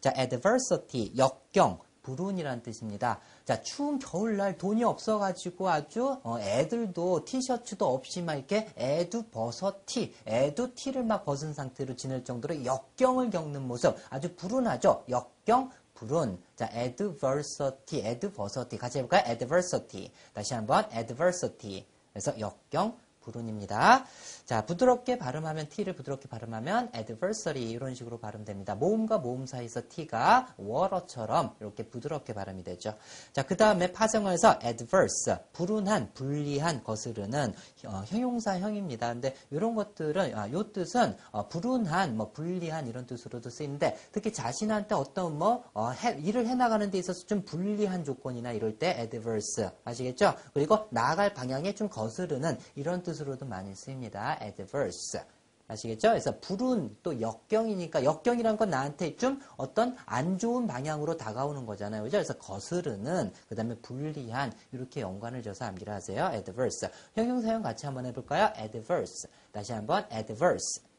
자, adversity, 역경, 불운이라는 뜻입니다. 자, 추운 겨울날 돈이 없어가지고 아주 어, 애들도 티셔츠도 없이 막 이렇게 애도 버섯 티, 애도 티를 막 벗은 상태로 지낼 정도로 역경을 겪는 모습 아주 불운하죠. 역경, 불운. 자, adversity, adversity 같이 해볼까요? adversity. 다시 한번 adversity. 그래서 역경, 불운입니다. 자, 부드럽게 발음하면 t를 부드럽게 발음하면 adversary 이런 식으로 발음됩니다. 모음과 모음 사이에서 t가 water처럼 이렇게 부드럽게 발음이 되죠. 자, 그 다음에 파생어에서 adverse, 불운한, 불리한, 거스르는 어, 형용사형입니다. 근데 이런 것들은 아, 요 뜻은 어, 불운한, 뭐 불리한 이런 뜻으로도 쓰이는데 특히 자신한테 어떤 뭐 어, 해, 일을 해나가는 데 있어서 좀 불리한 조건이나 이럴 때 adverse 아시겠죠? 그리고 나아갈 방향에 좀 거스르는 이런 뜻으로도 많이 쓰입니다. adverse. 아시겠죠? 그래서 불운 또 역경이니까 역경이란 건 나한테 좀 어떤 안 좋은 방향으로 다가오는 거잖아요. 그죠? 그래서 거스르는 그다음에 불리한 이렇게 연관을 줘서 암기를 하세요. adverse. 형용사형 같이 한번 해 볼까요? adverse. 다시 한번 adverse.